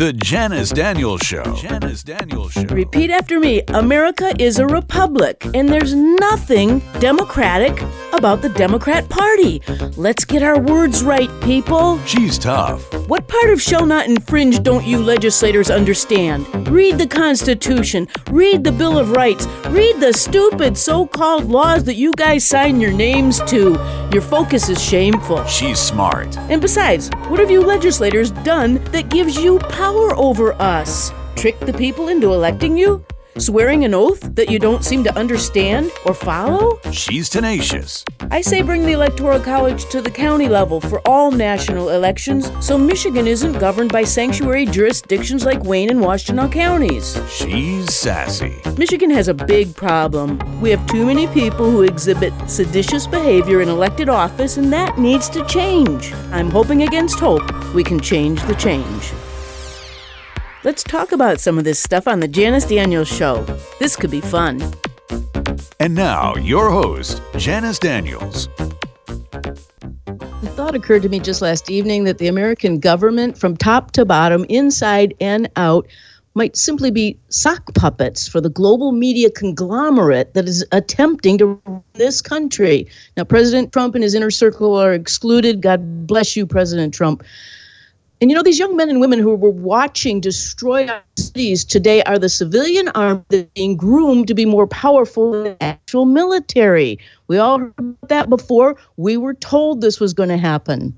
The Janice Daniels Show. Janice Daniels Show. Repeat after me America is a republic, and there's nothing democratic about the Democrat Party. Let's get our words right, people. She's tough. What part of shall not infringe don't you legislators understand? Read the Constitution, read the Bill of Rights, read the stupid so called laws that you guys sign your names to. Your focus is shameful. She's smart. And besides, what have you legislators done that gives you power over us? Trick the people into electing you? Swearing an oath that you don't seem to understand or follow? She's tenacious. I say bring the Electoral College to the county level for all national elections so Michigan isn't governed by sanctuary jurisdictions like Wayne and Washtenaw counties. She's sassy. Michigan has a big problem. We have too many people who exhibit seditious behavior in elected office, and that needs to change. I'm hoping against hope we can change the change. Let's talk about some of this stuff on the Janice Daniels Show. This could be fun. And now, your host, Janice Daniels. The thought occurred to me just last evening that the American government, from top to bottom, inside and out, might simply be sock puppets for the global media conglomerate that is attempting to run this country. Now, President Trump and his inner circle are excluded. God bless you, President Trump. And you know, these young men and women who were watching destroy our cities today are the civilian army that's being groomed to be more powerful than the actual military. We all heard that before. We were told this was going to happen.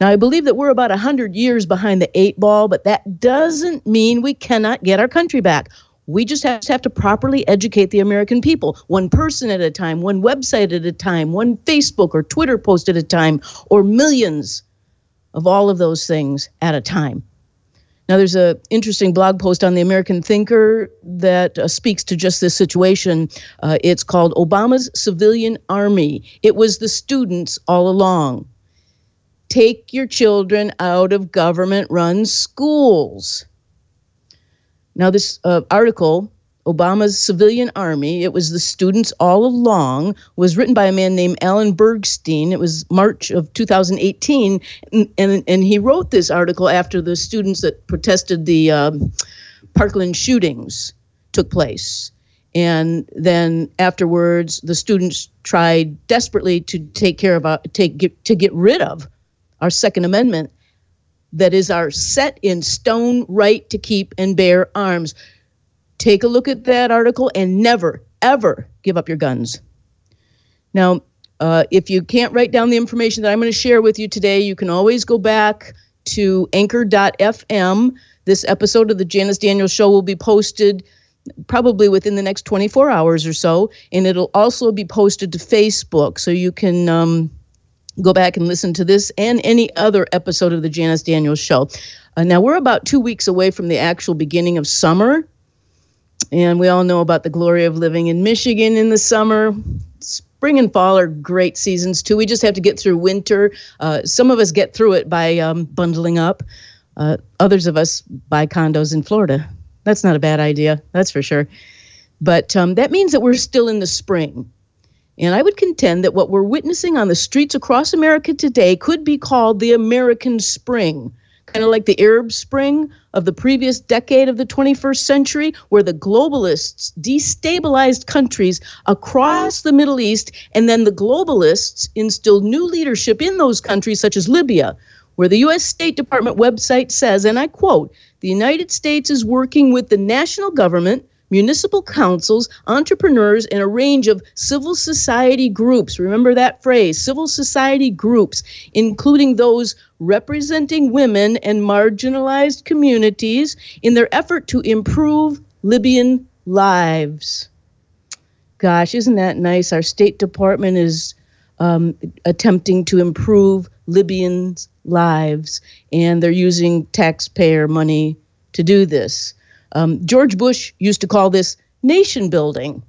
Now, I believe that we're about 100 years behind the eight ball, but that doesn't mean we cannot get our country back. We just have to, have to properly educate the American people, one person at a time, one website at a time, one Facebook or Twitter post at a time, or millions of all of those things at a time. Now, there's an interesting blog post on the American Thinker that uh, speaks to just this situation. Uh, it's called Obama's Civilian Army. It was the students all along. Take your children out of government run schools. Now, this uh, article Obama's civilian army. It was the students all along. Was written by a man named Alan Bergstein. It was March of 2018, and and, and he wrote this article after the students that protested the um, Parkland shootings took place. And then afterwards, the students tried desperately to take care of our, take get, to get rid of our Second Amendment, that is our set in stone right to keep and bear arms. Take a look at that article and never, ever give up your guns. Now, uh, if you can't write down the information that I'm going to share with you today, you can always go back to anchor.fm. This episode of the Janice Daniels Show will be posted probably within the next 24 hours or so, and it'll also be posted to Facebook. So you can um, go back and listen to this and any other episode of the Janice Daniels Show. Uh, now, we're about two weeks away from the actual beginning of summer. And we all know about the glory of living in Michigan in the summer. Spring and fall are great seasons too. We just have to get through winter. Uh, some of us get through it by um, bundling up. Uh, others of us buy condos in Florida. That's not a bad idea, that's for sure. But um, that means that we're still in the spring. And I would contend that what we're witnessing on the streets across America today could be called the American Spring kind of like the Arab Spring of the previous decade of the 21st century, where the globalists destabilized countries across the Middle East, and then the globalists instilled new leadership in those countries, such as Libya, where the U.S. State Department website says, and I quote, the United States is working with the national government municipal councils, entrepreneurs, and a range of civil society groups. Remember that phrase civil society groups, including those representing women and marginalized communities in their effort to improve Libyan lives. Gosh, isn't that nice? Our State Department is um, attempting to improve Libyans' lives, and they're using taxpayer money to do this. Um, George Bush used to call this nation building.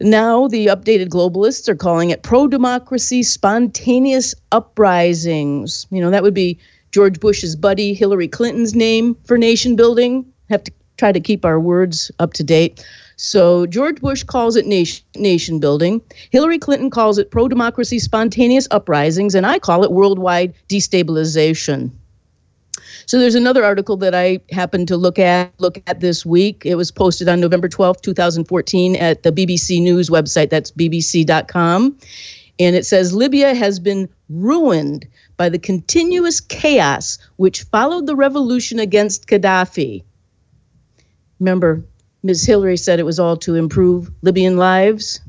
Now, the updated globalists are calling it pro democracy spontaneous uprisings. You know, that would be George Bush's buddy Hillary Clinton's name for nation building. Have to try to keep our words up to date. So, George Bush calls it nation, nation building. Hillary Clinton calls it pro democracy spontaneous uprisings. And I call it worldwide destabilization. So there's another article that I happened to look at look at this week. It was posted on November 12th, 2014 at the BBC News website. That's bbc.com. And it says Libya has been ruined by the continuous chaos which followed the revolution against Gaddafi. Remember, Ms. Hillary said it was all to improve Libyan lives.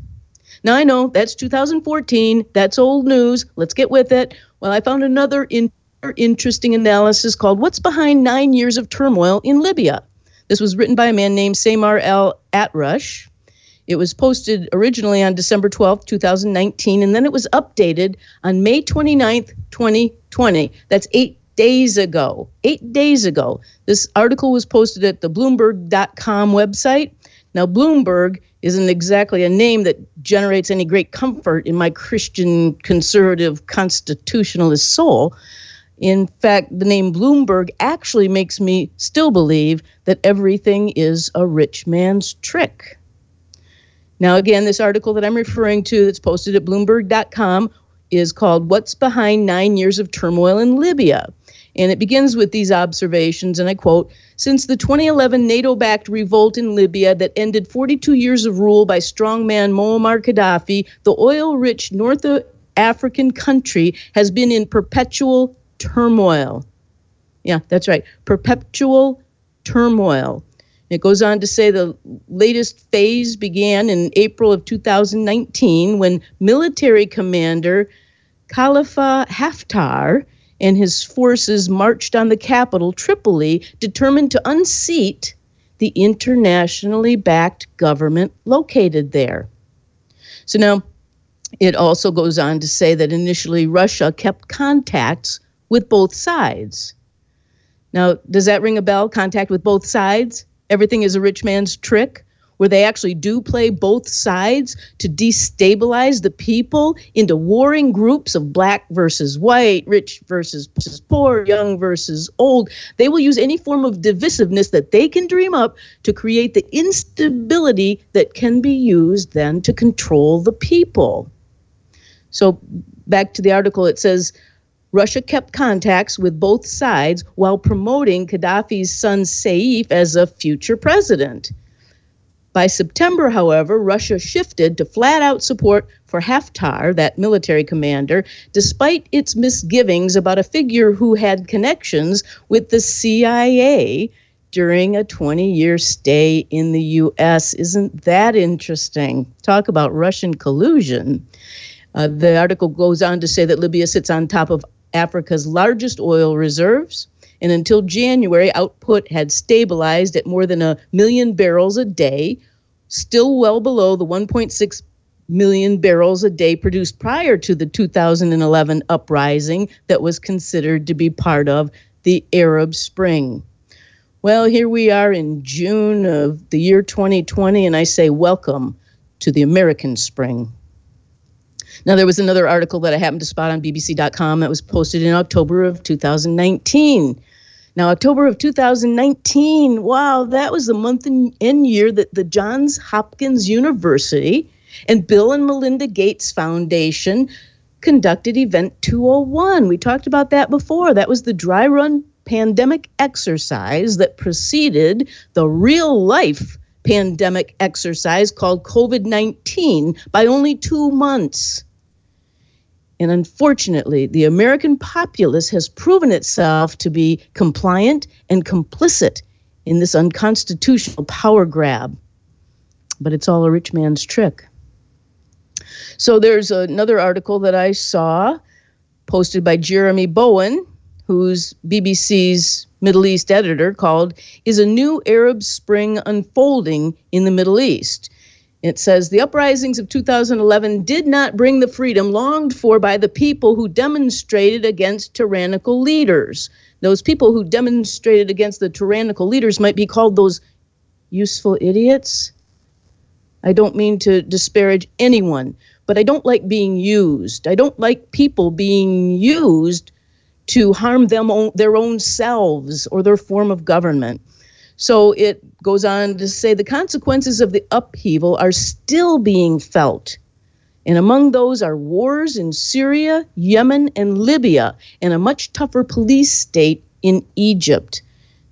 Now, I know that's 2014. That's old news. Let's get with it. Well, I found another in- interesting analysis called What's Behind Nine Years of Turmoil in Libya? This was written by a man named Samar El Atrush. It was posted originally on December 12th, 2019, and then it was updated on May 29th, 2020. That's eight days ago. Eight days ago. This article was posted at the Bloomberg.com website. Now, Bloomberg isn't exactly a name that generates any great comfort in my Christian conservative constitutionalist soul. In fact, the name Bloomberg actually makes me still believe that everything is a rich man's trick. Now, again, this article that I'm referring to that's posted at Bloomberg.com is called What's Behind Nine Years of Turmoil in Libya? And it begins with these observations, and I quote Since the 2011 NATO backed revolt in Libya that ended 42 years of rule by strongman Muammar Gaddafi, the oil rich North African country has been in perpetual turmoil. Yeah, that's right, perpetual turmoil. It goes on to say the latest phase began in April of 2019 when military commander Khalifa Haftar and his forces marched on the capital, Tripoli, determined to unseat the internationally backed government located there. So now it also goes on to say that initially Russia kept contacts with both sides. Now, does that ring a bell? Contact with both sides? everything is a rich man's trick, where they actually do play both sides to destabilize the people into warring groups of black versus white, rich versus, poor, young versus old. They will use any form of divisiveness that they can dream up to create the instability that can be used then to control the people. So, back to the article, it says Russia kept contacts with both sides while promoting Gaddafi's son Saif as a future president. By September, however, Russia shifted to flat out support for Haftar, that military commander, despite its misgivings about a figure who had connections with the CIA during a 20 year stay in the U.S. Isn't that interesting? Talk about Russian collusion. Uh, the article goes on to say that Libya sits on top of Africa's largest oil reserves. And until January, output had stabilized at more than a million barrels a day, still well below the 1.6 million barrels a day produced prior to the 2011 uprising that was considered to be part of the Arab Spring. Well, here we are in June of the year 2020, and I say welcome to the American Spring. Now, there was another article that I happened to spot on BBC.com that was posted in October of 2019. Now, October of 2019, wow, that was the month and, year that the Johns Hopkins University and Bill and Melinda Gates Foundation conducted Event 201. We talked about that before. That was the dry run pandemic exercise that preceded the real life pandemic exercise called COVID 19 by only two months. And unfortunately, the American populace has proven itself to be compliant and complicit in this unconstitutional power grab. But it's all a rich man's trick. So there's another article that I saw posted by Jeremy Bowen, who's BBC's Middle East editor, called Is a New Arab Spring Unfolding in the Middle East? It says the uprisings of 2011 did not bring the freedom longed for by the people who demonstrated against tyrannical leaders. Those people who demonstrated against the tyrannical leaders might be called those useful idiots. I don't mean to disparage anyone, but I don't like being used. I don't like people being used to harm them their own selves or their form of government. So it goes on to say the consequences of the upheaval are still being felt. And among those are wars in Syria, Yemen, and Libya, and a much tougher police state in Egypt.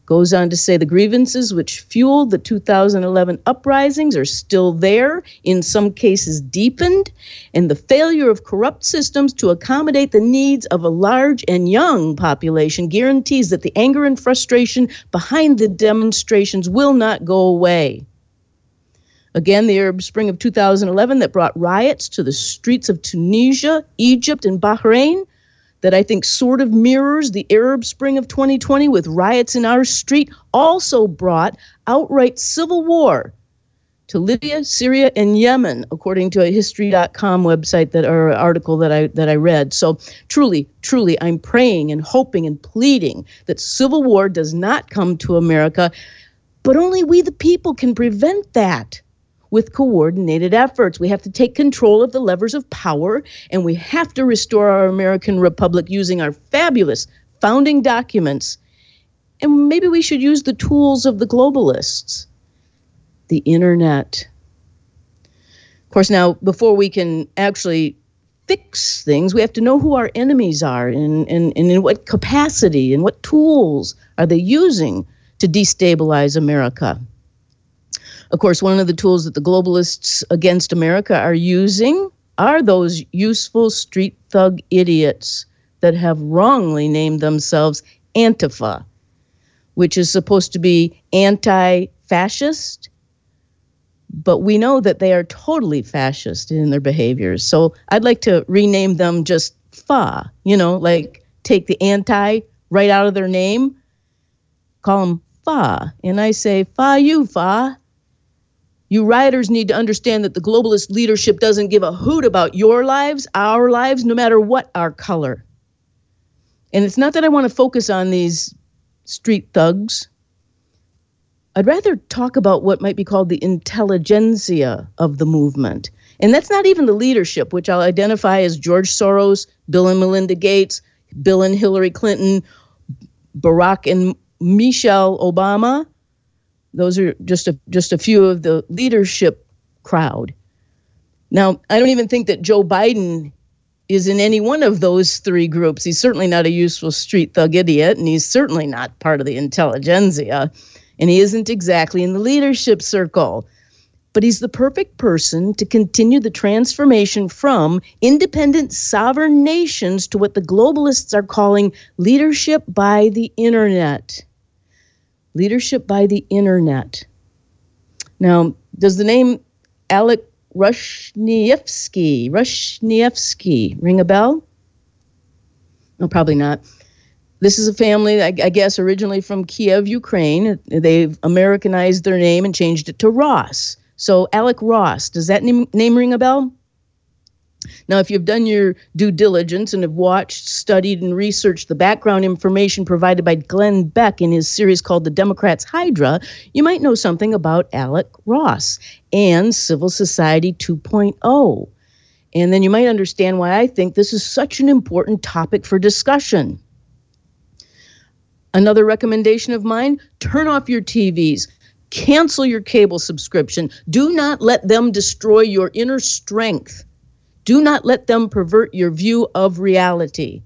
Goes on to say the grievances which fueled the 2011 uprisings are still there, in some cases deepened, and the failure of corrupt systems to accommodate the needs of a large and young population guarantees that the anger and frustration behind the demonstrations will not go away. Again, the Arab Spring of 2011 that brought riots to the streets of Tunisia, Egypt, and Bahrain that I think sort of mirrors the Arab Spring of 2020 with riots in our street, also brought outright civil war to Libya, Syria, and Yemen, according to a History.com website that or article that I that I read. So truly, truly, I'm praying and hoping and pleading that civil war does not come to America, but only we the people can prevent that with coordinated efforts. We have to take control of the levers of power, and we have to restore our American Republic using our fabulous founding documents. And maybe we should use the tools of the globalists, the internet. Of course, now, before we can actually fix things, we have to know who our enemies are and, and, and in what capacity and what tools are they using to destabilize America. Of course, one of the tools that the globalists against America are using are those useful street thug idiots that have wrongly named themselves Antifa, which is supposed to be anti fascist. But we know that they are totally fascist in their behaviors. So I'd like to rename them just FA, you know, like take the anti right out of their name, call them FA. And I say, FA you, FA. You rioters need to understand that the globalist leadership doesn't give a hoot about your lives, our lives, no matter what our color. And it's not that I want to focus on these street thugs. I'd rather talk about what might be called the intelligentsia of the movement. And that's not even the leadership, which I'll identify as George Soros, Bill and Melinda Gates, Bill and Hillary Clinton, Barack and Michelle Obama, those are just a just a few of the leadership crowd. Now, I don't even think that Joe Biden is in any one of those three groups. He's certainly not a useful street thug idiot, and he's certainly not part of the intelligentsia, and he isn't exactly in the leadership circle. But he's the perfect person to continue the transformation from independent sovereign nations to what the globalists are calling leadership by the internet. Leadership by the Internet. Now, does the name Alec Rushnievsky, Rushnievsky ring a bell? No, probably not. This is a family, I, I guess, originally from Kiev, Ukraine. They've Americanized their name and changed it to Ross. So, Alec Ross, does that name, name ring a bell? Now, if you've done your due diligence and have watched, studied, and researched the background information provided by Glenn Beck in his series called The Democrats Hydra, you might know something about Alec Ross and Civil Society 2.0. And then you might understand why I think this is such an important topic for discussion. Another recommendation of mine turn off your TVs. Cancel your cable subscription. Do not let them destroy your inner strength do not let them pervert your view of reality.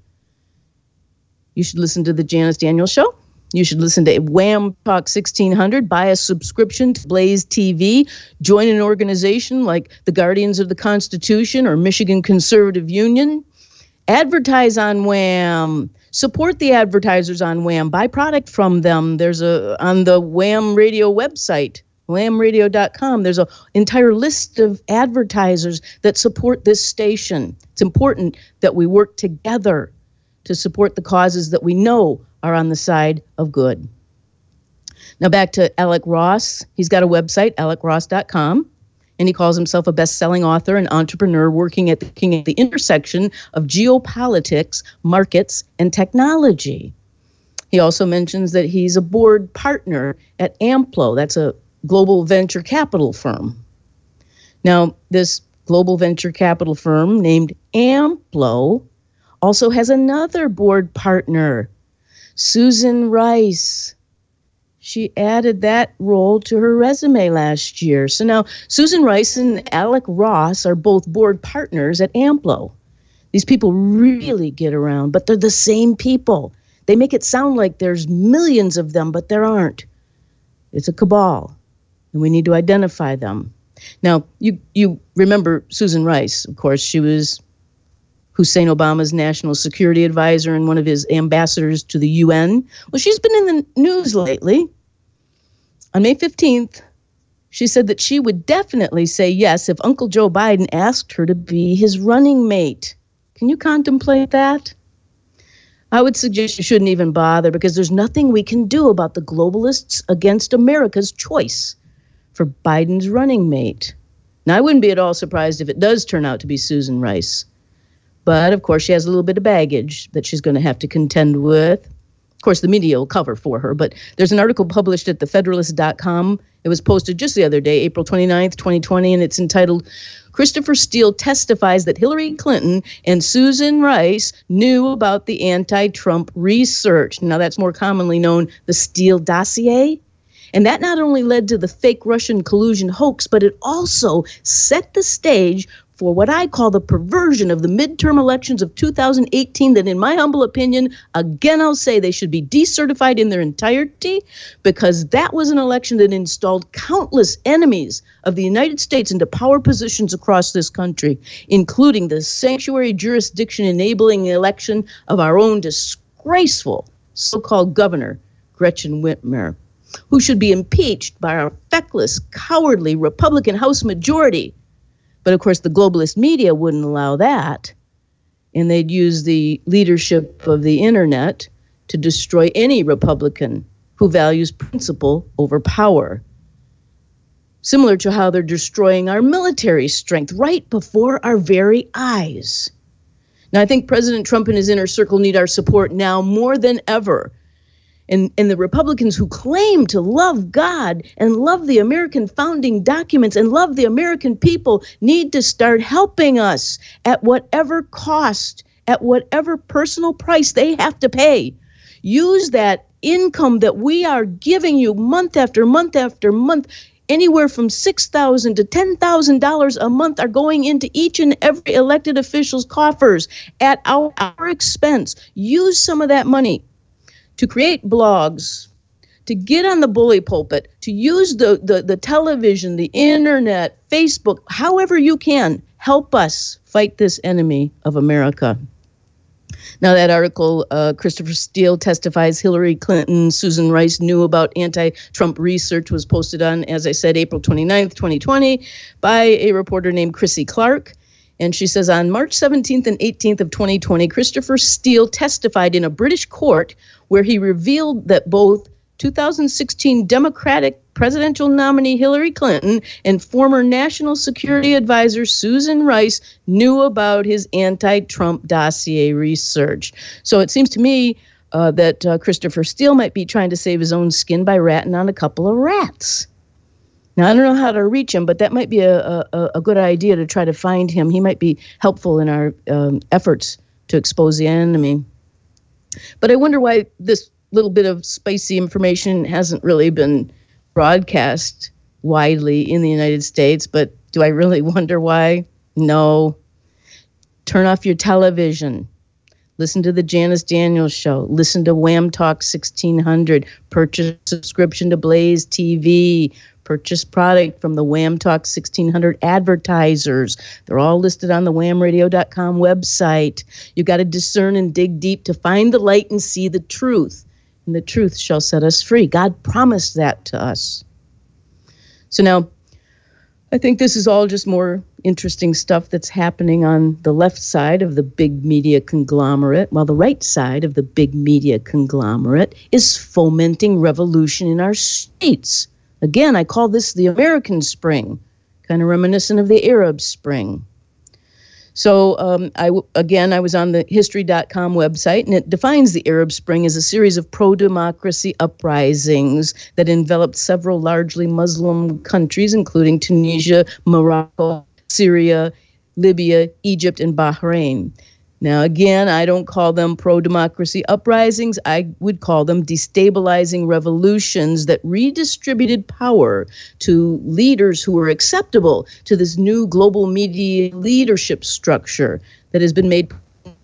You should listen to the Janice Daniels Show. You should listen to WAAM Talk 1600, buy a subscription to Blaze TV, join an organization like the Guardians of the Constitution or Michigan Conservative Union. Advertise on WAAM. Support the advertisers on WAAM. Buy product from them. There's a on the WAAM Radio website waamradio.com. There's an entire list of advertisers that support this station. It's important that we work together to support the causes that we know are on the side of good. Now back to Alec Ross. He's got a website, alecross.com, and he calls himself a best-selling author and entrepreneur working at the, at the intersection of geopolitics, markets, and technology. He also mentions that he's a board partner at Amplo. That's a global venture capital firm. Now, this global venture capital firm named Amplo also has another board partner, Susan Rice. She added that role to her resume last year. So now Susan Rice and Alec Ross are both board partners at Amplo. These people really get around, but they're the same people. They make it sound like there's millions of them, but there aren't. It's a cabal, and we need to identify them. Now, you you remember Susan Rice, of course. She was Hussein Obama's national security advisor and one of his ambassadors to the UN. Well, she's been in the news lately. On May 15th, she said that she would definitely say yes if Uncle Joe Biden asked her to be his running mate. Can you contemplate that? I would suggest you shouldn't even bother because there's nothing we can do about the globalists against America's choice for Biden's running mate. Now, I wouldn't be at all surprised if it does turn out to be Susan Rice. But of course, she has a little bit of baggage that she's going to have to contend with. Of course, the media will cover for her, but there's an article published at thefederalist.com. It was posted just the other day, April 29th, 2020, and it's entitled Christopher Steele testifies that Hillary Clinton and Susan Rice knew about the anti Trump research. Now, that's more commonly known the Steele dossier. And that not only led to the fake Russian collusion hoax, but it also set the stage for what I call the perversion of the midterm elections of 2018, that, in my humble opinion, again, I'll say they should be decertified in their entirety because that was an election that installed countless enemies of the United States into power positions across this country, including the sanctuary jurisdiction enabling the election of our own disgraceful so called governor, Gretchen Whitmer, who should be impeached by our feckless, cowardly Republican House majority but of course, the globalist media wouldn't allow that. And they'd use the leadership of the internet to destroy any Republican who values principle over power. Similar to how they're destroying our military strength right before our very eyes. Now, I think President Trump and his inner circle need our support now more than ever and, and the Republicans who claim to love God and love the American founding documents and love the American people need to start helping us at whatever cost, at whatever personal price they have to pay. Use that income that we are giving you month after month after month anywhere from $6,000 to $10,000 a month are going into each and every elected official's coffers at our, our expense. Use some of that money to create blogs, to get on the bully pulpit, to use the, the, the television, the internet, Facebook, however you can, help us fight this enemy of America. Now, that article, uh, Christopher Steele testifies Hillary Clinton, Susan Rice knew about anti Trump research, was posted on, as I said, April 29th, 2020, by a reporter named Chrissy Clark. And she says on March 17th and 18th of 2020, Christopher Steele testified in a British court where he revealed that both 2016 Democratic presidential nominee Hillary Clinton and former National Security Advisor Susan Rice knew about his anti Trump dossier research. So it seems to me uh, that uh, Christopher Steele might be trying to save his own skin by ratting on a couple of rats. Now, I don't know how to reach him, but that might be a, a, a good idea to try to find him. He might be helpful in our um, efforts to expose the enemy. But I wonder why this little bit of spicy information hasn't really been broadcast widely in the United States. But do I really wonder why? No. Turn off your television. Listen to the Janice Daniels show. Listen to WAAM Talk 1600. Purchase subscription to Blaze TV. Purchase product from the WAAM Talk 1600 advertisers. They're all listed on the waamradio.com website. You got to discern and dig deep to find the light and see the truth. And the truth shall set us free. God promised that to us. So now, I think this is all just more interesting stuff that's happening on the left side of the big media conglomerate, while the right side of the big media conglomerate is fomenting revolution in our states. Again, I call this the American Spring, kind of reminiscent of the Arab Spring. So, um, I again, I was on the history.com website, and it defines the Arab Spring as a series of pro democracy uprisings that enveloped several largely Muslim countries, including Tunisia, Morocco, Syria, Libya, Egypt, and Bahrain. Now, again, I don't call them pro democracy uprisings. I would call them destabilizing revolutions that redistributed power to leaders who were acceptable to this new global media leadership structure that has been made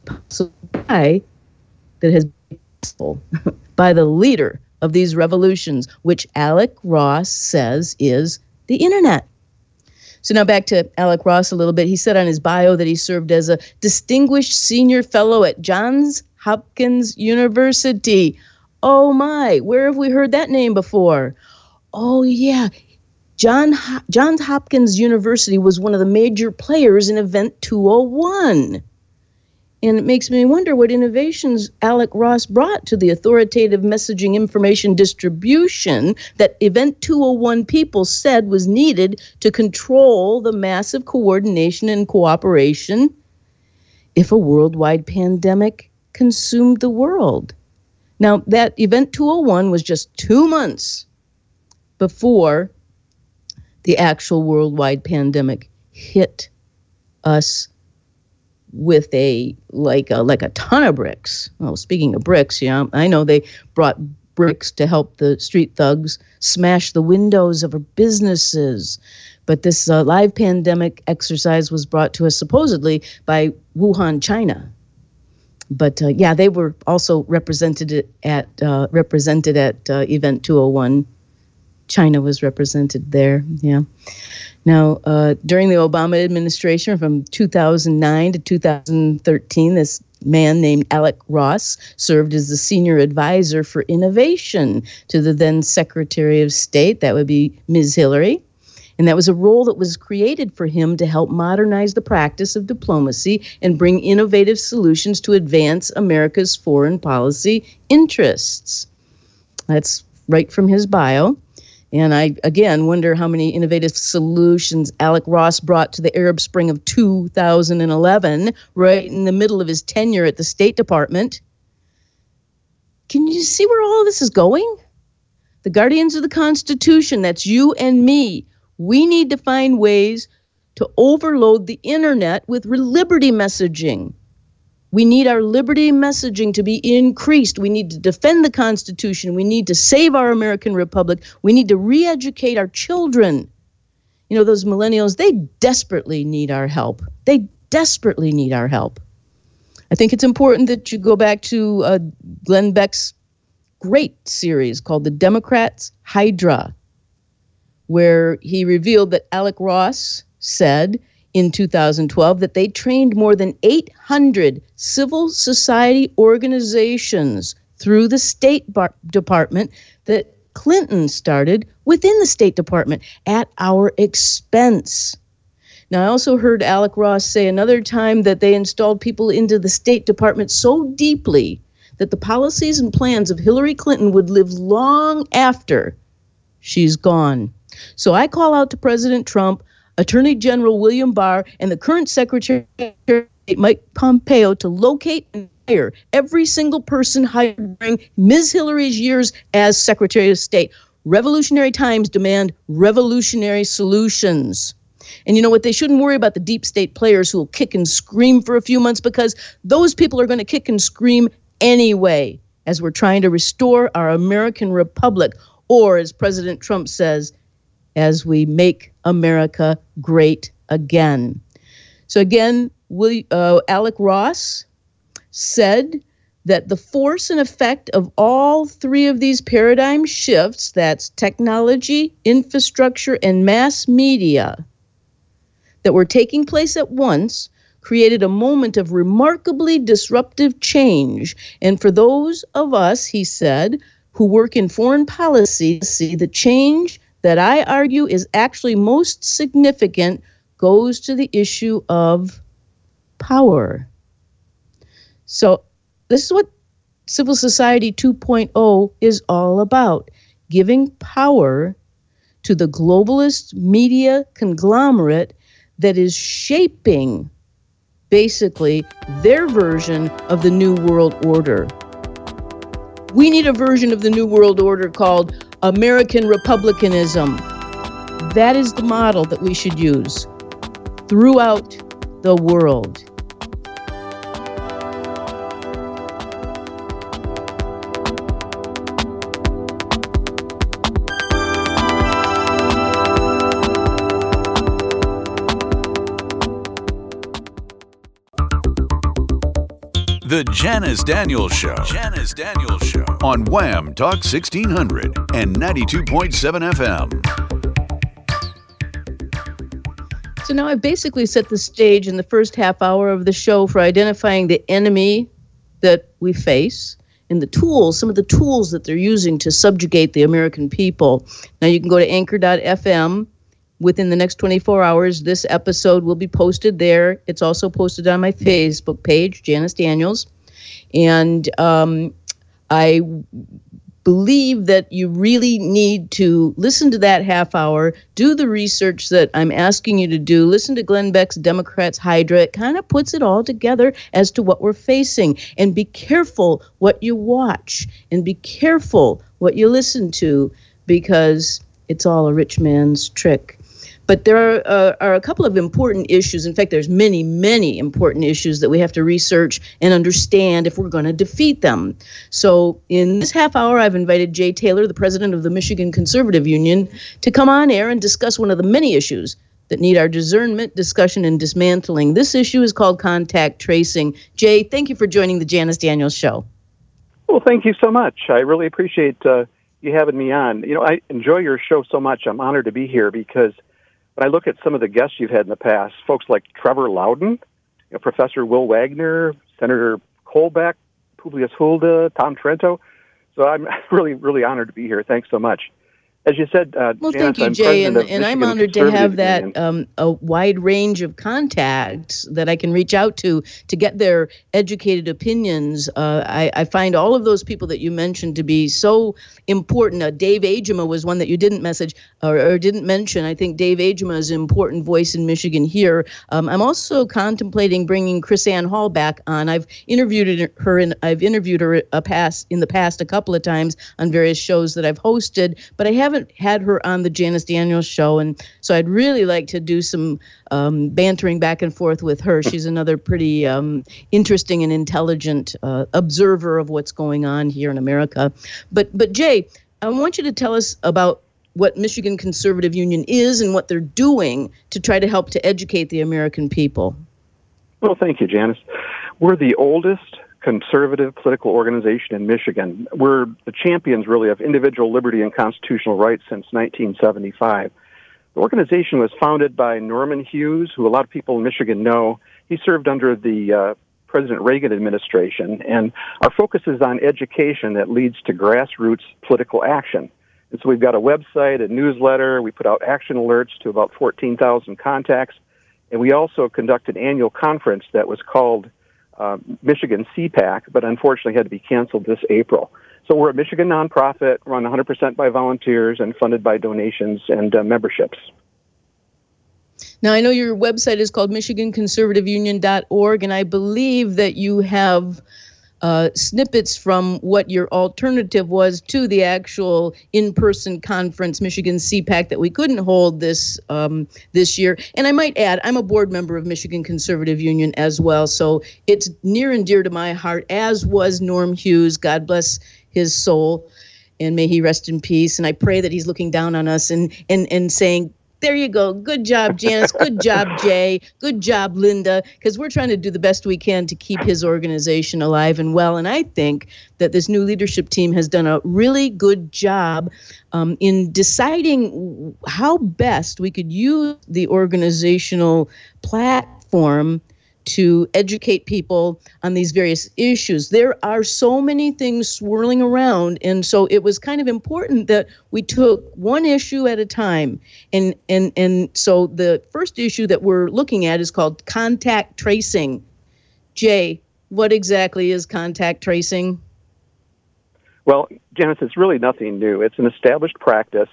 possible by, that has by the leader of these revolutions, which Alec Ross says is the internet. So now back to Alec Ross a little bit. He said on his bio that he served as a distinguished senior fellow at Johns Hopkins University. Oh my, where have we heard that name before? Oh yeah, John Johns Hopkins University was one of the major players in Event 201. And it makes me wonder what innovations Alec Ross brought to the authoritative messaging information distribution that Event 201 people said was needed to control the massive coordination and cooperation if a worldwide pandemic consumed the world. Now, that Event 201 was just two months before the actual worldwide pandemic hit us with a like a like a ton of bricks. Well, speaking of bricks, yeah, I know they brought bricks to help the street thugs smash the windows of our businesses. But this uh, live pandemic exercise was brought to us supposedly by Wuhan, China. But uh, yeah, they were also represented at uh, represented at uh, Event 201. China was represented there. Yeah. Now, uh, during the Obama administration from 2009 to 2013, this man named Alec Ross served as the senior advisor for innovation to the then Secretary of State. That would be Ms. Hillary. And that was a role that was created for him to help modernize the practice of diplomacy and bring innovative solutions to advance America's foreign policy interests. That's right from his bio. And I, again, wonder how many innovative solutions Alec Ross brought to the Arab Spring of 2011, right in the middle of his tenure at the State Department. Can you see where all this is going? The guardians of the Constitution, that's you and me, we need to find ways to overload the internet with liberty messaging we need our liberty messaging to be increased. We need to defend the Constitution. We need to save our American Republic. We need to re educate our children. You know, those millennials, they desperately need our help. They desperately need our help. I think it's important that you go back to uh, Glenn Beck's great series called The Democrats Hydra, where he revealed that Alec Ross said in 2012 that they trained more than 800 civil society organizations through the State Bar- Department that Clinton started within the State Department at our expense. Now, I also heard Alec Ross say another time that they installed people into the State Department so deeply that the policies and plans of Hillary Clinton would live long after she's gone. So I call out to President Trump Attorney General William Barr and the current Secretary Mike Pompeo to locate and hire every single person hired during Ms. Hillary's years as Secretary of State. Revolutionary times demand revolutionary solutions. And you know what? They shouldn't worry about the deep state players who will kick and scream for a few months because those people are going to kick and scream anyway as we're trying to restore our American republic, or as President Trump says, as we make America great again. So, again, Will, uh, Alec Ross said that the force and effect of all three of these paradigm shifts that's technology, infrastructure, and mass media that were taking place at once created a moment of remarkably disruptive change. And for those of us, he said, who work in foreign policy, see the change that I argue is actually most significant goes to the issue of power. So, this is what Civil Society 2.0 is all about giving power to the globalist media conglomerate that is shaping basically their version of the New World Order. We need a version of the New World Order called American Republicanism. That is the model that we should use throughout the world. The Janice Daniels Show. Janice Daniels Show. On WAAM Talk 1600 and 92.7 FM. So now I've basically set the stage in the first half hour of the show for identifying the enemy that we face and the tools, some of the tools that they're using to subjugate the American people. Now you can go to anchor.fm within the next 24 hours, this episode will be posted there. It's also posted on my Facebook page, Janice Daniels. And um, I believe that you really need to listen to that half hour, do the research that I'm asking you to do, listen to Glenn Beck's Democrats Hydra. It kind of puts it all together as to what we're facing. And be careful what you watch and be careful what you listen to because it's all a rich man's trick. But there are, uh, are a couple of important issues. In fact, there's many, many important issues that we have to research and understand if we're going to defeat them. So in this half hour, I've invited Jay Taylor, the president of the Michigan Conservative Union, to come on air and discuss one of the many issues that need our discernment, discussion, and dismantling. This issue is called contact tracing. Jay, thank you for joining the Janice Daniels Show. Well, thank you so much. I really appreciate uh, you having me on. You know, I enjoy your show so much. I'm honored to be here because – when I look at some of the guests you've had in the past, folks like Trevor Loudon, you know, Professor Will Wagner, Senator Colbeck, Publius Huldah, Tom Trento. So I'm really, really honored to be here. Thanks so much as you said, uh, well, Janice, thank you, I'm Jay, and, and I'm honored to have that um, a wide range of contacts that I can reach out to to get their educated opinions. Uh, I, I, find all of those people that you mentioned to be so important. Uh, Dave Agema was one that you didn't message or, or, didn't mention. I think Dave Agema is an important voice in Michigan here. Um, I'm also contemplating bringing KrisAnne Hall back on. I've interviewed her and I've interviewed her a past in the past a couple of times on various shows that I've hosted, but I haven't haven't had her on the Janice Daniels show, and so I'd really like to do some um, bantering back and forth with her. She's another pretty um, interesting and intelligent uh, observer of what's going on here in America. But but Jay, I want you to tell us about what Michigan Conservative Union is and what they're doing to try to help to educate the American people. Well, thank you, Janice. We're the oldest conservative political organization in Michigan. We're the champions, really, of individual liberty and constitutional rights since 1975. The organization was founded by Norman Hughes, who a lot of people in Michigan know. He served under the uh, President Reagan administration, and our focus is on education that leads to grassroots political action. And so we've got a website, a newsletter, we put out action alerts to about 14,000 contacts, and we also conduct an annual conference that was called uh, Michigan CPAC, but unfortunately had to be canceled this April. So we're a Michigan nonprofit, run 100% by volunteers and funded by donations and uh, memberships. Now, I know your website is called MichiganConservativeUnion.org, and I believe that you have uh, snippets from what your alternative was to the actual in-person conference, Michigan CPAC, that we couldn't hold this um, this year. And I might add, I'm a board member of Michigan Conservative Union as well, so it's near and dear to my heart. As was Norm Hughes, God bless his soul, and may he rest in peace. And I pray that he's looking down on us and and and saying, there you go. Good job, Janice. Good job, Jay. Good job, Linda. Because we're trying to do the best we can to keep his organization alive and well. And I think that this new leadership team has done a really good job um, in deciding how best we could use the organizational platform to educate people on these various issues. There are so many things swirling around, and so it was kind of important that we took one issue at a time. And and and so the first issue that we're looking at is called contact tracing. Jay, what exactly is contact tracing? Well, Janice, it's really nothing new. It's an established practice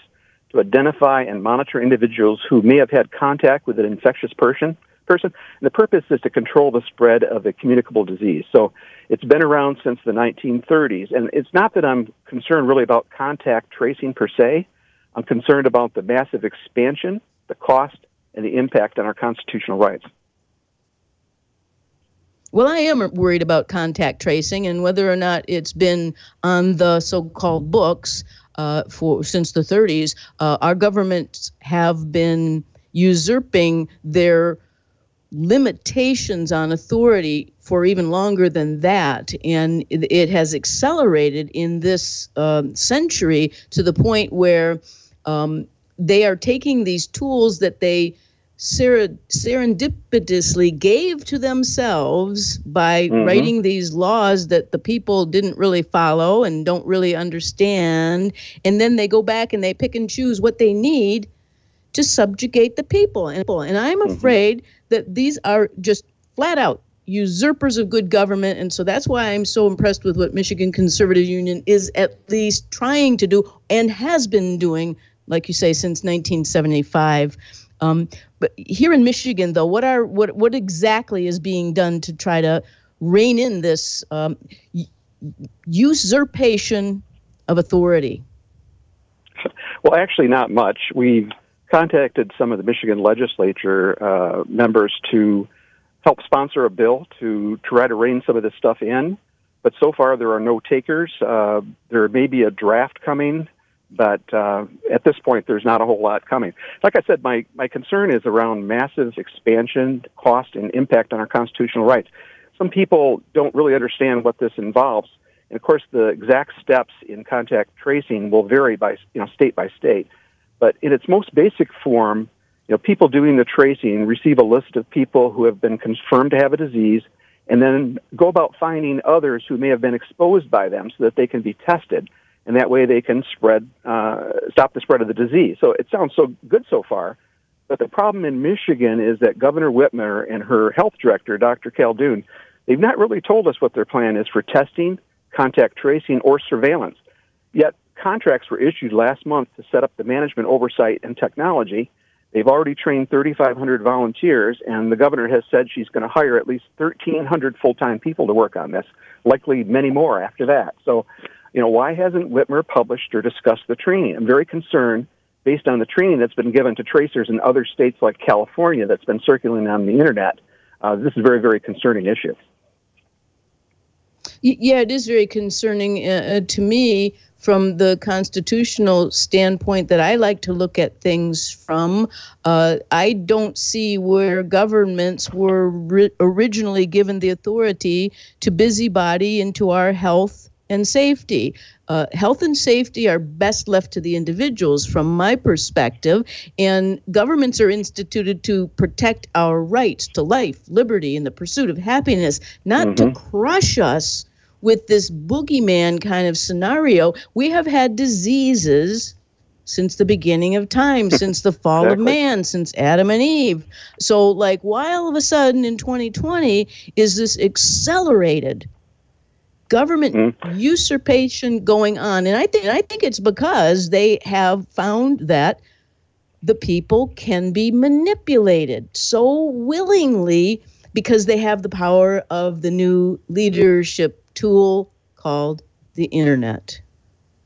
to identify and monitor individuals who may have had contact with an infectious person person. And the purpose is to control the spread of a communicable disease. So it's been around since the 1930s. And it's not that I'm concerned really about contact tracing per se. I'm concerned about the massive expansion, the cost, and the impact on our constitutional rights. Well, I am worried about contact tracing and whether or not it's been on the so-called books uh, for since the 30s. Uh, our governments have been usurping their limitations on authority for even longer than that. And it, has accelerated in this uh, century to the point where um, they are taking these tools that they ser- serendipitously gave to themselves by mm-hmm. writing these laws that the people didn't really follow and don't really understand. And then they go back and they pick and choose what they need to subjugate the people. And, and I'm mm-hmm. That these are just flat out usurpers of good government. And so that's why I'm so impressed with what Michigan Conservative Union is at least trying to do and has been doing, like you say, since 1975. Um, but here in Michigan, though, what are what what exactly is being done to try to rein in this um, usurpation of authority? Well, actually, not much. We've contacted some of the Michigan legislature uh, members to help sponsor a bill to try to rein some of this stuff in. But so far, there are no takers. Uh, there may be a draft coming, but uh, at this point, there's not a whole lot coming. Like I said, my, my concern is around massive expansion, cost, and impact on our constitutional rights. Some people don't really understand what this involves. And of course, the exact steps in contact tracing will vary by you know state by state. But in its most basic form, you know, people doing the tracing receive a list of people who have been confirmed to have a disease and then go about finding others who may have been exposed by them so that they can be tested. And that way they can spread, uh, stop the spread of the disease. So it sounds so good so far. But the problem in Michigan is that Governor Whitmer and her health director, Dr. Khaldun, they've not really told us what their plan is for testing, contact tracing, or surveillance. Yet contracts were issued last month to set up the management oversight and technology. They've already trained 3,500 volunteers, and the governor has said she's going to hire at least 1,300 full time people to work on this, likely many more after that. So, you know, why hasn't Whitmer published or discussed the training? I'm very concerned based on the training that's been given to tracers in other states like California that's been circulating on the internet. Uh, this is a very, very concerning issue. Yeah, it is very concerning uh, uh to me from the constitutional standpoint that I like to look at things from, uh, I don't see where governments were ri- originally given the authority to busybody into our health and safety. Uh, health and safety are best left to the individuals, from my perspective, and governments are instituted to protect our rights to life, liberty, and the pursuit of happiness, not mm-hmm. to crush us with this boogeyman kind of scenario. We have had diseases since the beginning of time, since the fall exactly. of man, since Adam and Eve. So, like, why all of a sudden in 2020 is this accelerated government mm. usurpation going on? And I think I think it's because they have found that the people can be manipulated so willingly because they have the power of the new leadership tool called the internet.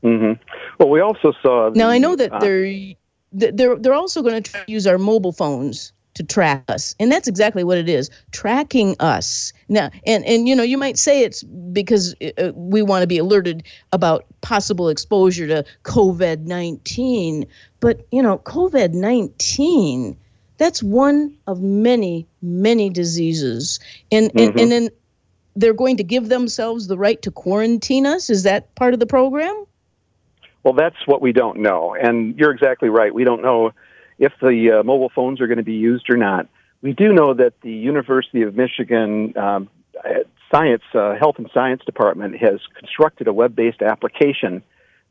Mm-hmm. Well, we also saw. The, now I know that uh, they're they're they're also going to use our mobile phones to track us, and that's exactly what it is, tracking us. Now, and and you know, you might say it's because uh, we want to be alerted about possible exposure to COVID nineteen, but you know, COVID nineteen. That's one of many, many diseases, and mm-hmm. and and then they're going to give themselves the right to quarantine us? Is that part of the program? Well, that's what we don't know. And you're exactly right. We don't know if the uh, mobile phones are going to be used or not. We do know that the University of Michigan um, Science, uh, Health and Science Department has constructed a web based application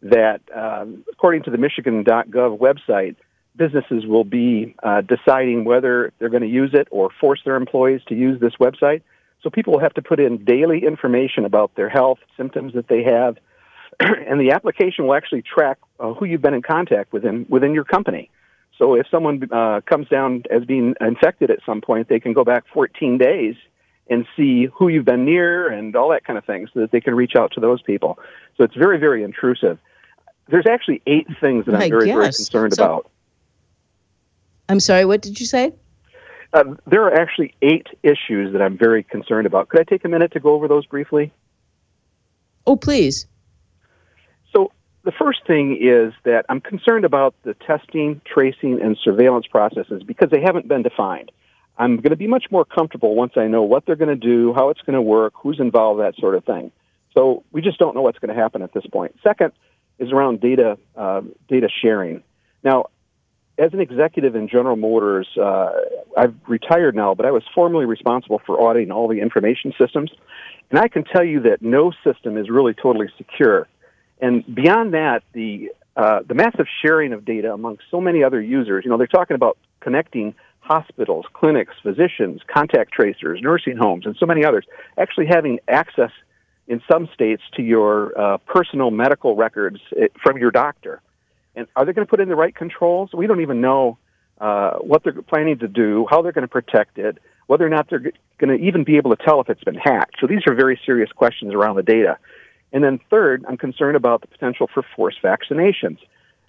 that, um, according to the Michigan.gov website, businesses will be uh, deciding whether they're going to use it or force their employees to use this website. So people will have to put in daily information about their health, symptoms that they have, and the application will actually track uh, who you've been in contact with in, within your company. So if someone uh, comes down as being infected at some point, they can go back 14 days and see who you've been near and all that kind of thing so that they can reach out to those people. So it's very, very intrusive. There's actually eight things that I'm very, very concerned so, about. I'm sorry, what did you say? Uh, there are actually eight issues that I'm very concerned about. Could I take a minute to go over those briefly? Oh, please. So, the first thing is that I'm concerned about the testing, tracing, and surveillance processes because they haven't been defined. I'm going to be much more comfortable once I know what they're going to do, how it's going to work, who's involved, that sort of thing. So we just don't know what's going to happen at this point. Second is around data uh, data sharing. Now, as an executive in General Motors, uh, I've retired now, but I was formerly responsible for auditing all the information systems, and I can tell you that no system is really totally secure. And beyond that, the uh, the massive sharing of data among so many other users. You know, they're talking about connecting hospitals, clinics, physicians, contact tracers, nursing homes, and so many others. Actually, having access in some states to your uh, personal medical records eh, from your doctor. And are they going to put in the right controls? We don't even know uh, what they're planning to do, how they're going to protect it, whether or not they're going to even be able to tell if it's been hacked. So these are very serious questions around the data. And then third, I'm concerned about the potential for forced vaccinations.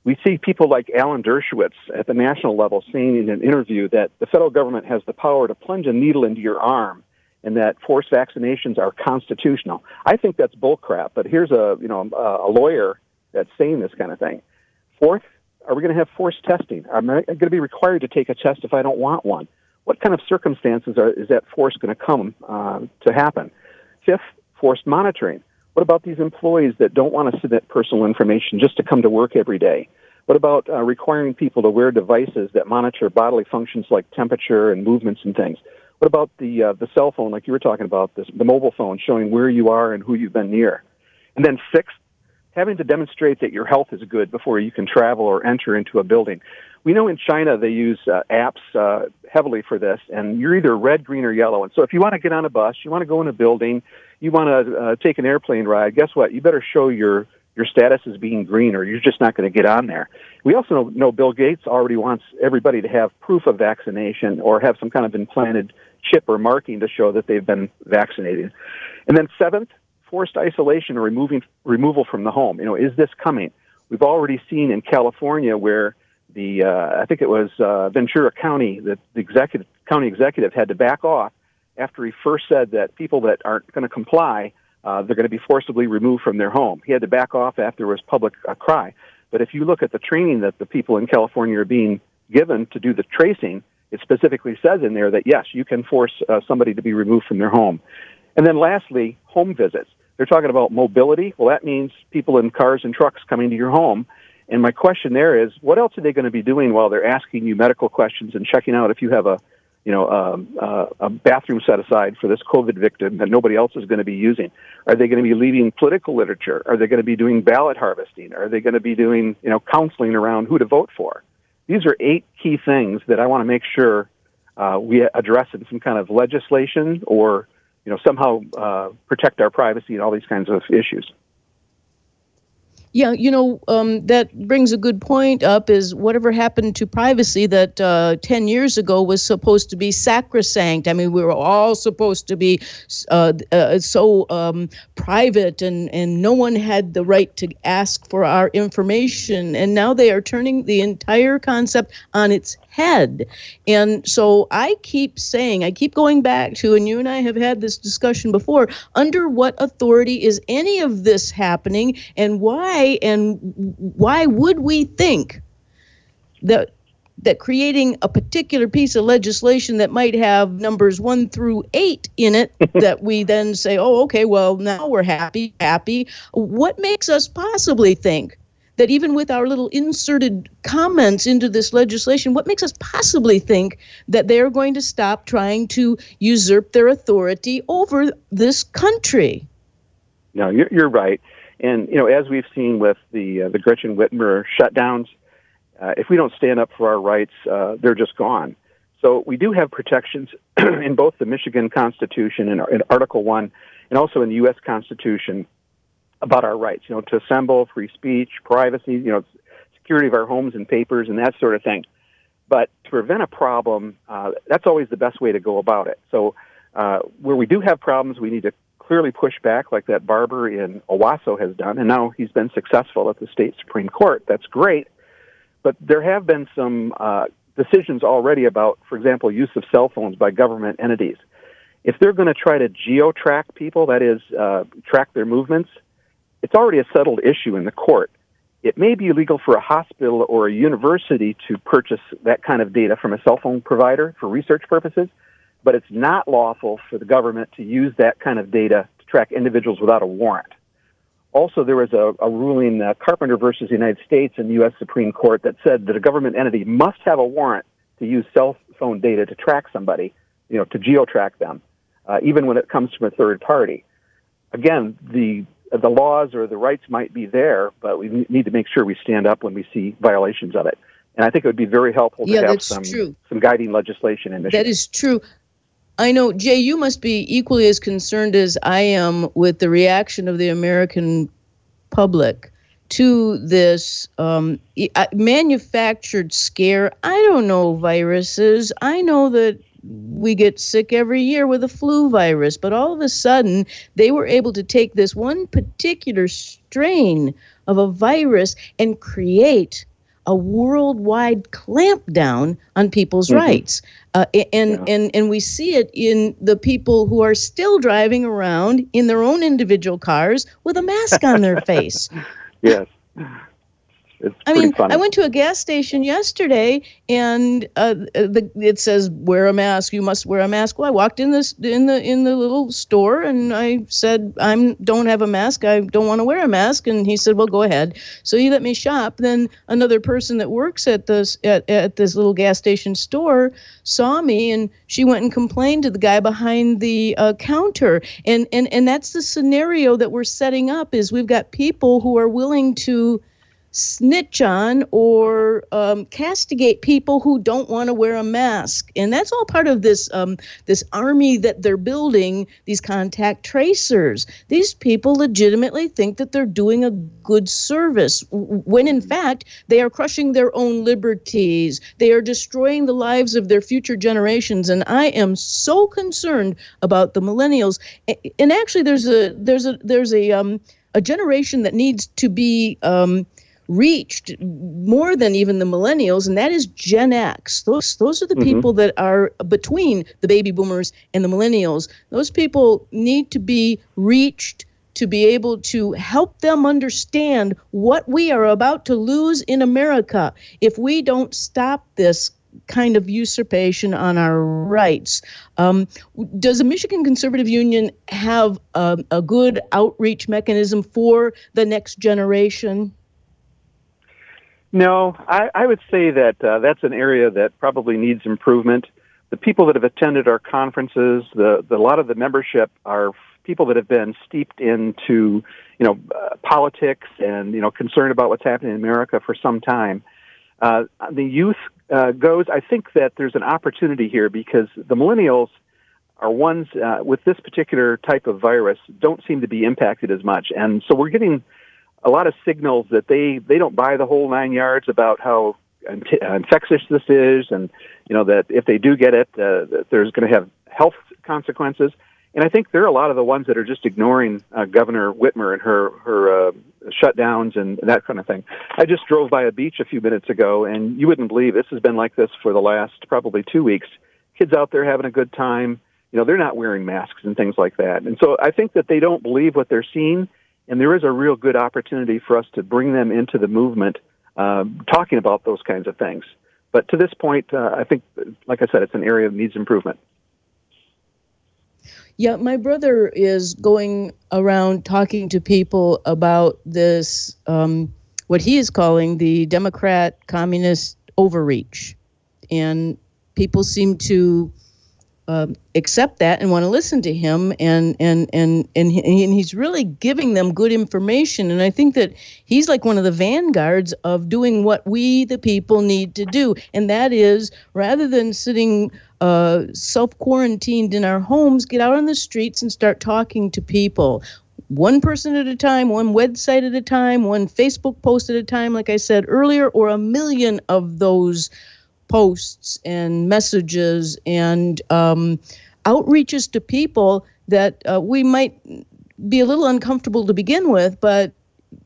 We see people like Alan Dershowitz at the national level saying in an interview that the federal government has the power to plunge a needle into your arm and that forced vaccinations are constitutional. I think that's bullcrap, but here's a, you know, a lawyer that's saying this kind of thing. Fourth, are we going to have forced testing? Am I going to be required to take a test if I don't want one? What kind of circumstances are, is that force going to come uh, to happen? Fifth, forced monitoring. What about these employees that don't want to submit personal information just to come to work every day? What about uh, requiring people to wear devices that monitor bodily functions like temperature and movements and things? What about the uh, the cell phone, like you were talking about, this, the mobile phone showing where you are and who you've been near? And then sixth, having to demonstrate that your health is good before you can travel or enter into a building. We know in China they use uh, apps uh, heavily for this, and you're either red, green, or yellow. And so if you want to get on a bus, you want to go in a building, you want to uh, take an airplane ride, guess what? You better show your your status as being green, or you're just not going to get on there. We also know, know Bill Gates already wants everybody to have proof of vaccination or have some kind of implanted chip or marking to show that they've been vaccinated. And then seventh, forced isolation or removing removal from the home. You know, is this coming? We've already seen in California where the uh, I think it was uh, Ventura County that the executive county executive had to back off after he first said that people that aren't going to comply uh, they're going to be forcibly removed from their home. He had to back off after there was public uh, cry. But if you look at the training that the people in California are being given to do the tracing, it specifically says in there that yes, you can force uh, somebody to be removed from their home. And then lastly, home visits. They're talking about mobility. Well, that means people in cars and trucks coming to your home. And my question there is, what else are they going to be doing while they're asking you medical questions and checking out if you have a, you know, um, uh, a bathroom set aside for this COVID victim that nobody else is going to be using? Are they going to be leading political literature? Are they going to be doing ballot harvesting? Are they going to be doing, you know, counseling around who to vote for? These are eight key things that I want to make sure uh, we address in some kind of legislation or you know, somehow uh, protect our privacy and all these kinds of issues. Yeah, you know, um, that brings a good point up is whatever happened to privacy that uh, 10 years ago was supposed to be sacrosanct. I mean, we were all supposed to be uh, uh, so um, private and, and no one had the right to ask for our information. And now they are turning the entire concept on its head. And so I keep saying, I keep going back to, and you and I have had this discussion before, under what authority is any of this happening and why and why would we think that that creating a particular piece of legislation that might have numbers one through eight in it that we then say, oh, okay, well, now we're happy, happy. What makes us possibly think that even with our little inserted comments into this legislation, what makes us possibly think that they're going to stop trying to usurp their authority over this country? No, you're, you're right. And you know, as we've seen with the uh, the Gretchen Whitmer shutdowns, uh, if we don't stand up for our rights, uh, they're just gone. So we do have protections in both the Michigan Constitution and in Article One, and also in the U.S. Constitution about our rights, you know, to assemble, free speech, privacy, you know, security of our homes and papers and that sort of thing. But to prevent a problem, uh, that's always the best way to go about it. So uh, where we do have problems, we need to clearly push back, like that barber in Owosso has done, and now he's been successful at the state supreme court. That's great. But there have been some uh, decisions already about, for example, use of cell phones by government entities. If they're going to try to geo track people, that is, uh, track their movements, it's already a settled issue in the court. it may be illegal for a hospital or a university to purchase that kind of data from a cell phone provider for research purposes, but it's not lawful for the government to use that kind of data to track individuals without a warrant. Also, there was a, a ruling, uh, Carpenter versus the United States in the U.S. Supreme Court, that said that a government entity must have a warrant to use cell phone data to track somebody, you know, to geotrack them, uh, even when it comes from a third party. Again, the the laws or the rights might be there, but we need to make sure we stand up when we see violations of it. And I think it would be very helpful to yeah, have some true. some guiding legislation in Michigan. That is true. I know, Jay, you must be equally as concerned as I am with the reaction of the American public to this um, uh, manufactured scare. I don't know viruses. I know that we get sick every year with a flu virus, but all of a sudden they were able to take this one particular strain of a virus and create a worldwide clampdown on people's mm-hmm. rights. Uh, and, yeah. and, and we see it in the people who are still driving around in their own individual cars with a mask on their face. Yes. It's I mean, funny. I went to a gas station yesterday, and uh, the, it says wear a mask. You must wear a mask. Well, I walked in this in the in the little store, and I said I'm don't have a mask. I don't want to wear a mask. And he said, well, go ahead. So he let me shop. Then another person that works at this at, at this little gas station store saw me, and she went and complained to the guy behind the uh, counter. And and and that's the scenario that we're setting up. Is we've got people who are willing to snitch on or um, castigate people who don't want to wear a mask, and that's all part of this um, this army that they're building. These contact tracers. These people legitimately think that they're doing a good service, when in fact they are crushing their own liberties. They are destroying the lives of their future generations, and I am so concerned about the millennials. And actually, there's a there's a there's a um, a generation that needs to be um, reached more than even the millennials, and that is Gen X. Those those are the mm-hmm. people that are between the baby boomers and the millennials. Those people need to be reached to be able to help them understand what we are about to lose in America if we don't stop this kind of usurpation on our rights. Um, does the Michigan Conservative Union have a, a good outreach mechanism for the next generation? No, I, I would say that uh, that's an area that probably needs improvement. The people that have attended our conferences, the, the a lot of the membership are people that have been steeped into, you know, uh, politics and you know concerned about what's happening in America for some time. Uh, the youth uh, goes. I think that there's an opportunity here because the millennials are ones uh, with this particular type of virus don't seem to be impacted as much, and so we're getting a lot of signals that they they don't buy the whole nine yards about how infectious this is, and you know that if they do get it, uh, that there's going to have health consequences. And I think there are a lot of the ones that are just ignoring uh, Governor Whitmer and her her uh, shutdowns and that kind of thing. I just drove by a beach a few minutes ago, and you wouldn't believe this has been like this for the last probably two weeks. Kids out there having a good time. You know, they're not wearing masks and things like that. And so I think that they don't believe what they're seeing and there is a real good opportunity for us to bring them into the movement, uh, talking about those kinds of things. But to this point, uh, I think, like I said, it's an area that needs improvement. Yeah, my brother is going around talking to people about this, um, what he is calling the Democrat communist overreach. And people seem to um, accept that and want to listen to him and and and and, he, and he's really giving them good information. And i think that he's like one of the vanguards of doing what we the people need to do. And that is rather than sitting uh, self quarantined in our homes get out on the streets and start talking to people. One person at a time, one website at a time, one Facebook post at a time, like I said earlier, or a million of those posts and messages and um, outreaches to people that uh, we might be a little uncomfortable to begin with, but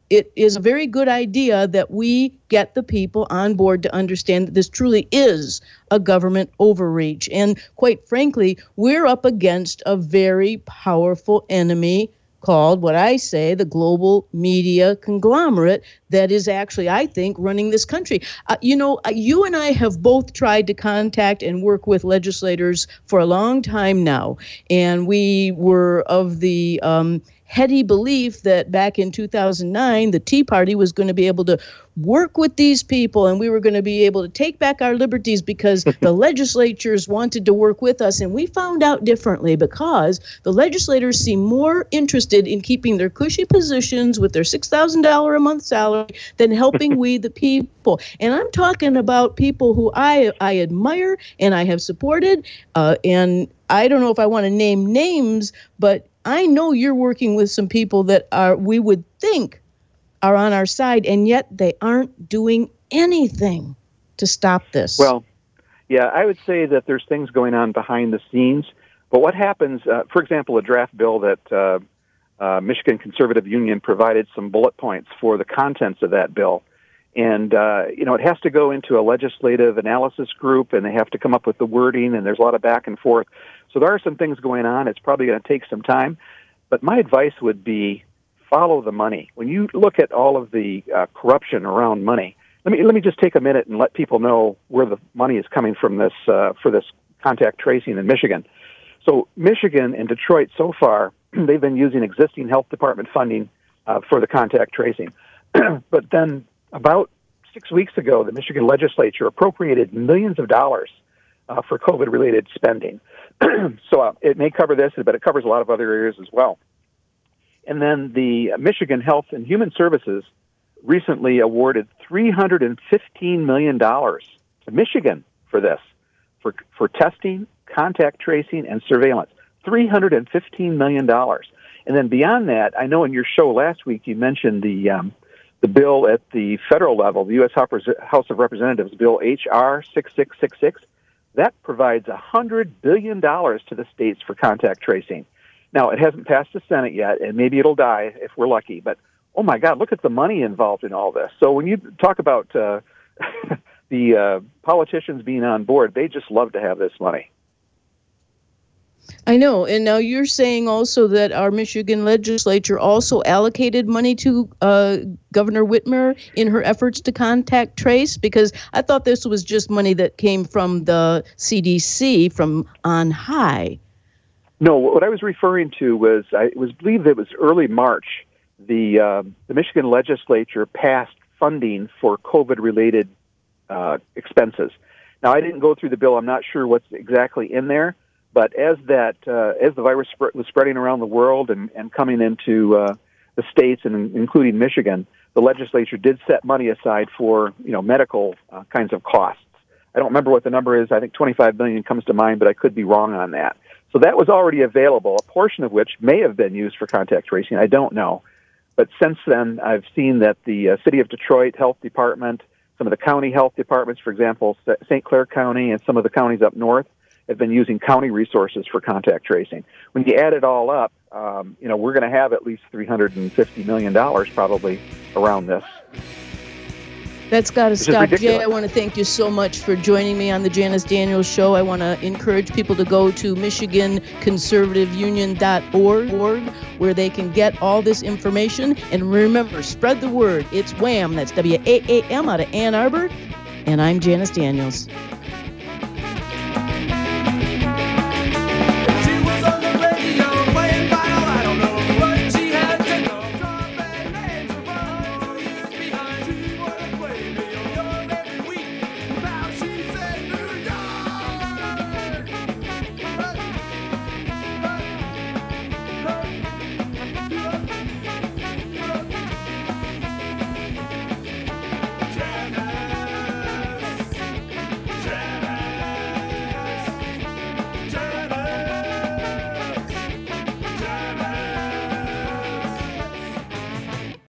it is a very good idea that we get the people on board to understand that this truly is a government overreach. And quite frankly, we're up against a very powerful enemy called what I say the global media conglomerate that is actually, I think, running this country. Uh, you know, uh, you and I have both tried to contact and work with legislators for a long time now, and we were of the um, heady belief that back in 2009, the Tea Party was going to be able to work with these people and we were going to be able to take back our liberties because the legislatures wanted to work with us. And we found out differently because the legislators seem more interested in keeping their cushy positions with their $6,000 a month salary than helping we, the people. And I'm talking about people who I, I admire and I have supported. Uh, and I don't know if I want to name names, but I know you're working with some people that are, we would think, are on our side, and yet they aren't doing anything to stop this. Well, yeah, I would say that there's things going on behind the scenes. But what happens, uh, for example, a draft bill that uh, uh, Michigan Conservative Union provided some bullet points for the contents of that bill. And, uh, you know, it has to go into a legislative analysis group and they have to come up with the wording and there's a lot of back and forth. So there are some things going on. It's probably going to take some time. But my advice would be follow the money. When you look at all of the uh, corruption around money, let me, let me just take a minute and let people know where the money is coming from this, uh, for this contact tracing in Michigan. So Michigan and Detroit so far, they've been using existing health department funding uh, for the contact tracing. but then about six weeks ago, the Michigan legislature appropriated millions of dollars uh, for COVID related spending. so uh, it may cover this, but it covers a lot of other areas as well. And then the Michigan Health and Human Services recently awarded $315 million to Michigan for this, for, for testing, contact tracing, and surveillance. $315 million. And then beyond that, I know in your show last week you mentioned the um, the bill at the federal level, the U.S. House of Representatives, Bill H.R. 6666, that provides $100 billion to the states for contact tracing. Now, it hasn't passed the Senate yet, and maybe it'll die if we're lucky, but oh my God, look at the money involved in all this. So when you talk about uh, the uh, politicians being on board, they just love to have this money. I know. And now you're saying also that our Michigan legislature also allocated money to uh, Governor Whitmer in her efforts to contact trace because I thought this was just money that came from the CDC from on high. No, what I was referring to was I was believe it was early March. The uh, the Michigan legislature passed funding for COVID related uh, expenses. Now I didn't go through the bill. I'm not sure what's exactly in there but as that uh, as the virus sp- was spreading around the world and, and coming into uh, the states and including Michigan, the legislature did set money aside for you know medical uh, kinds of costs. I don't remember what the number is. I think 25 million comes to mind, but I could be wrong on that. So that was already available, a portion of which may have been used for contact tracing. I don't know. But since then, I've seen that the uh, City of Detroit Health Department, some of the county health departments, for example, St. Clair County and some of the counties up north, have been using county resources for contact tracing. When you add it all up, um, you know, we're going to have at least $350 million probably around this. That's got to stop. Jay, I want to thank you so much for joining me on the Janice Daniels Show. I want to encourage people to go to MichiganConservativeUnion.org where they can get all this information. And remember, spread the word. It's WAAM. That's W A A M out of Ann Arbor. And I'm Janice Daniels.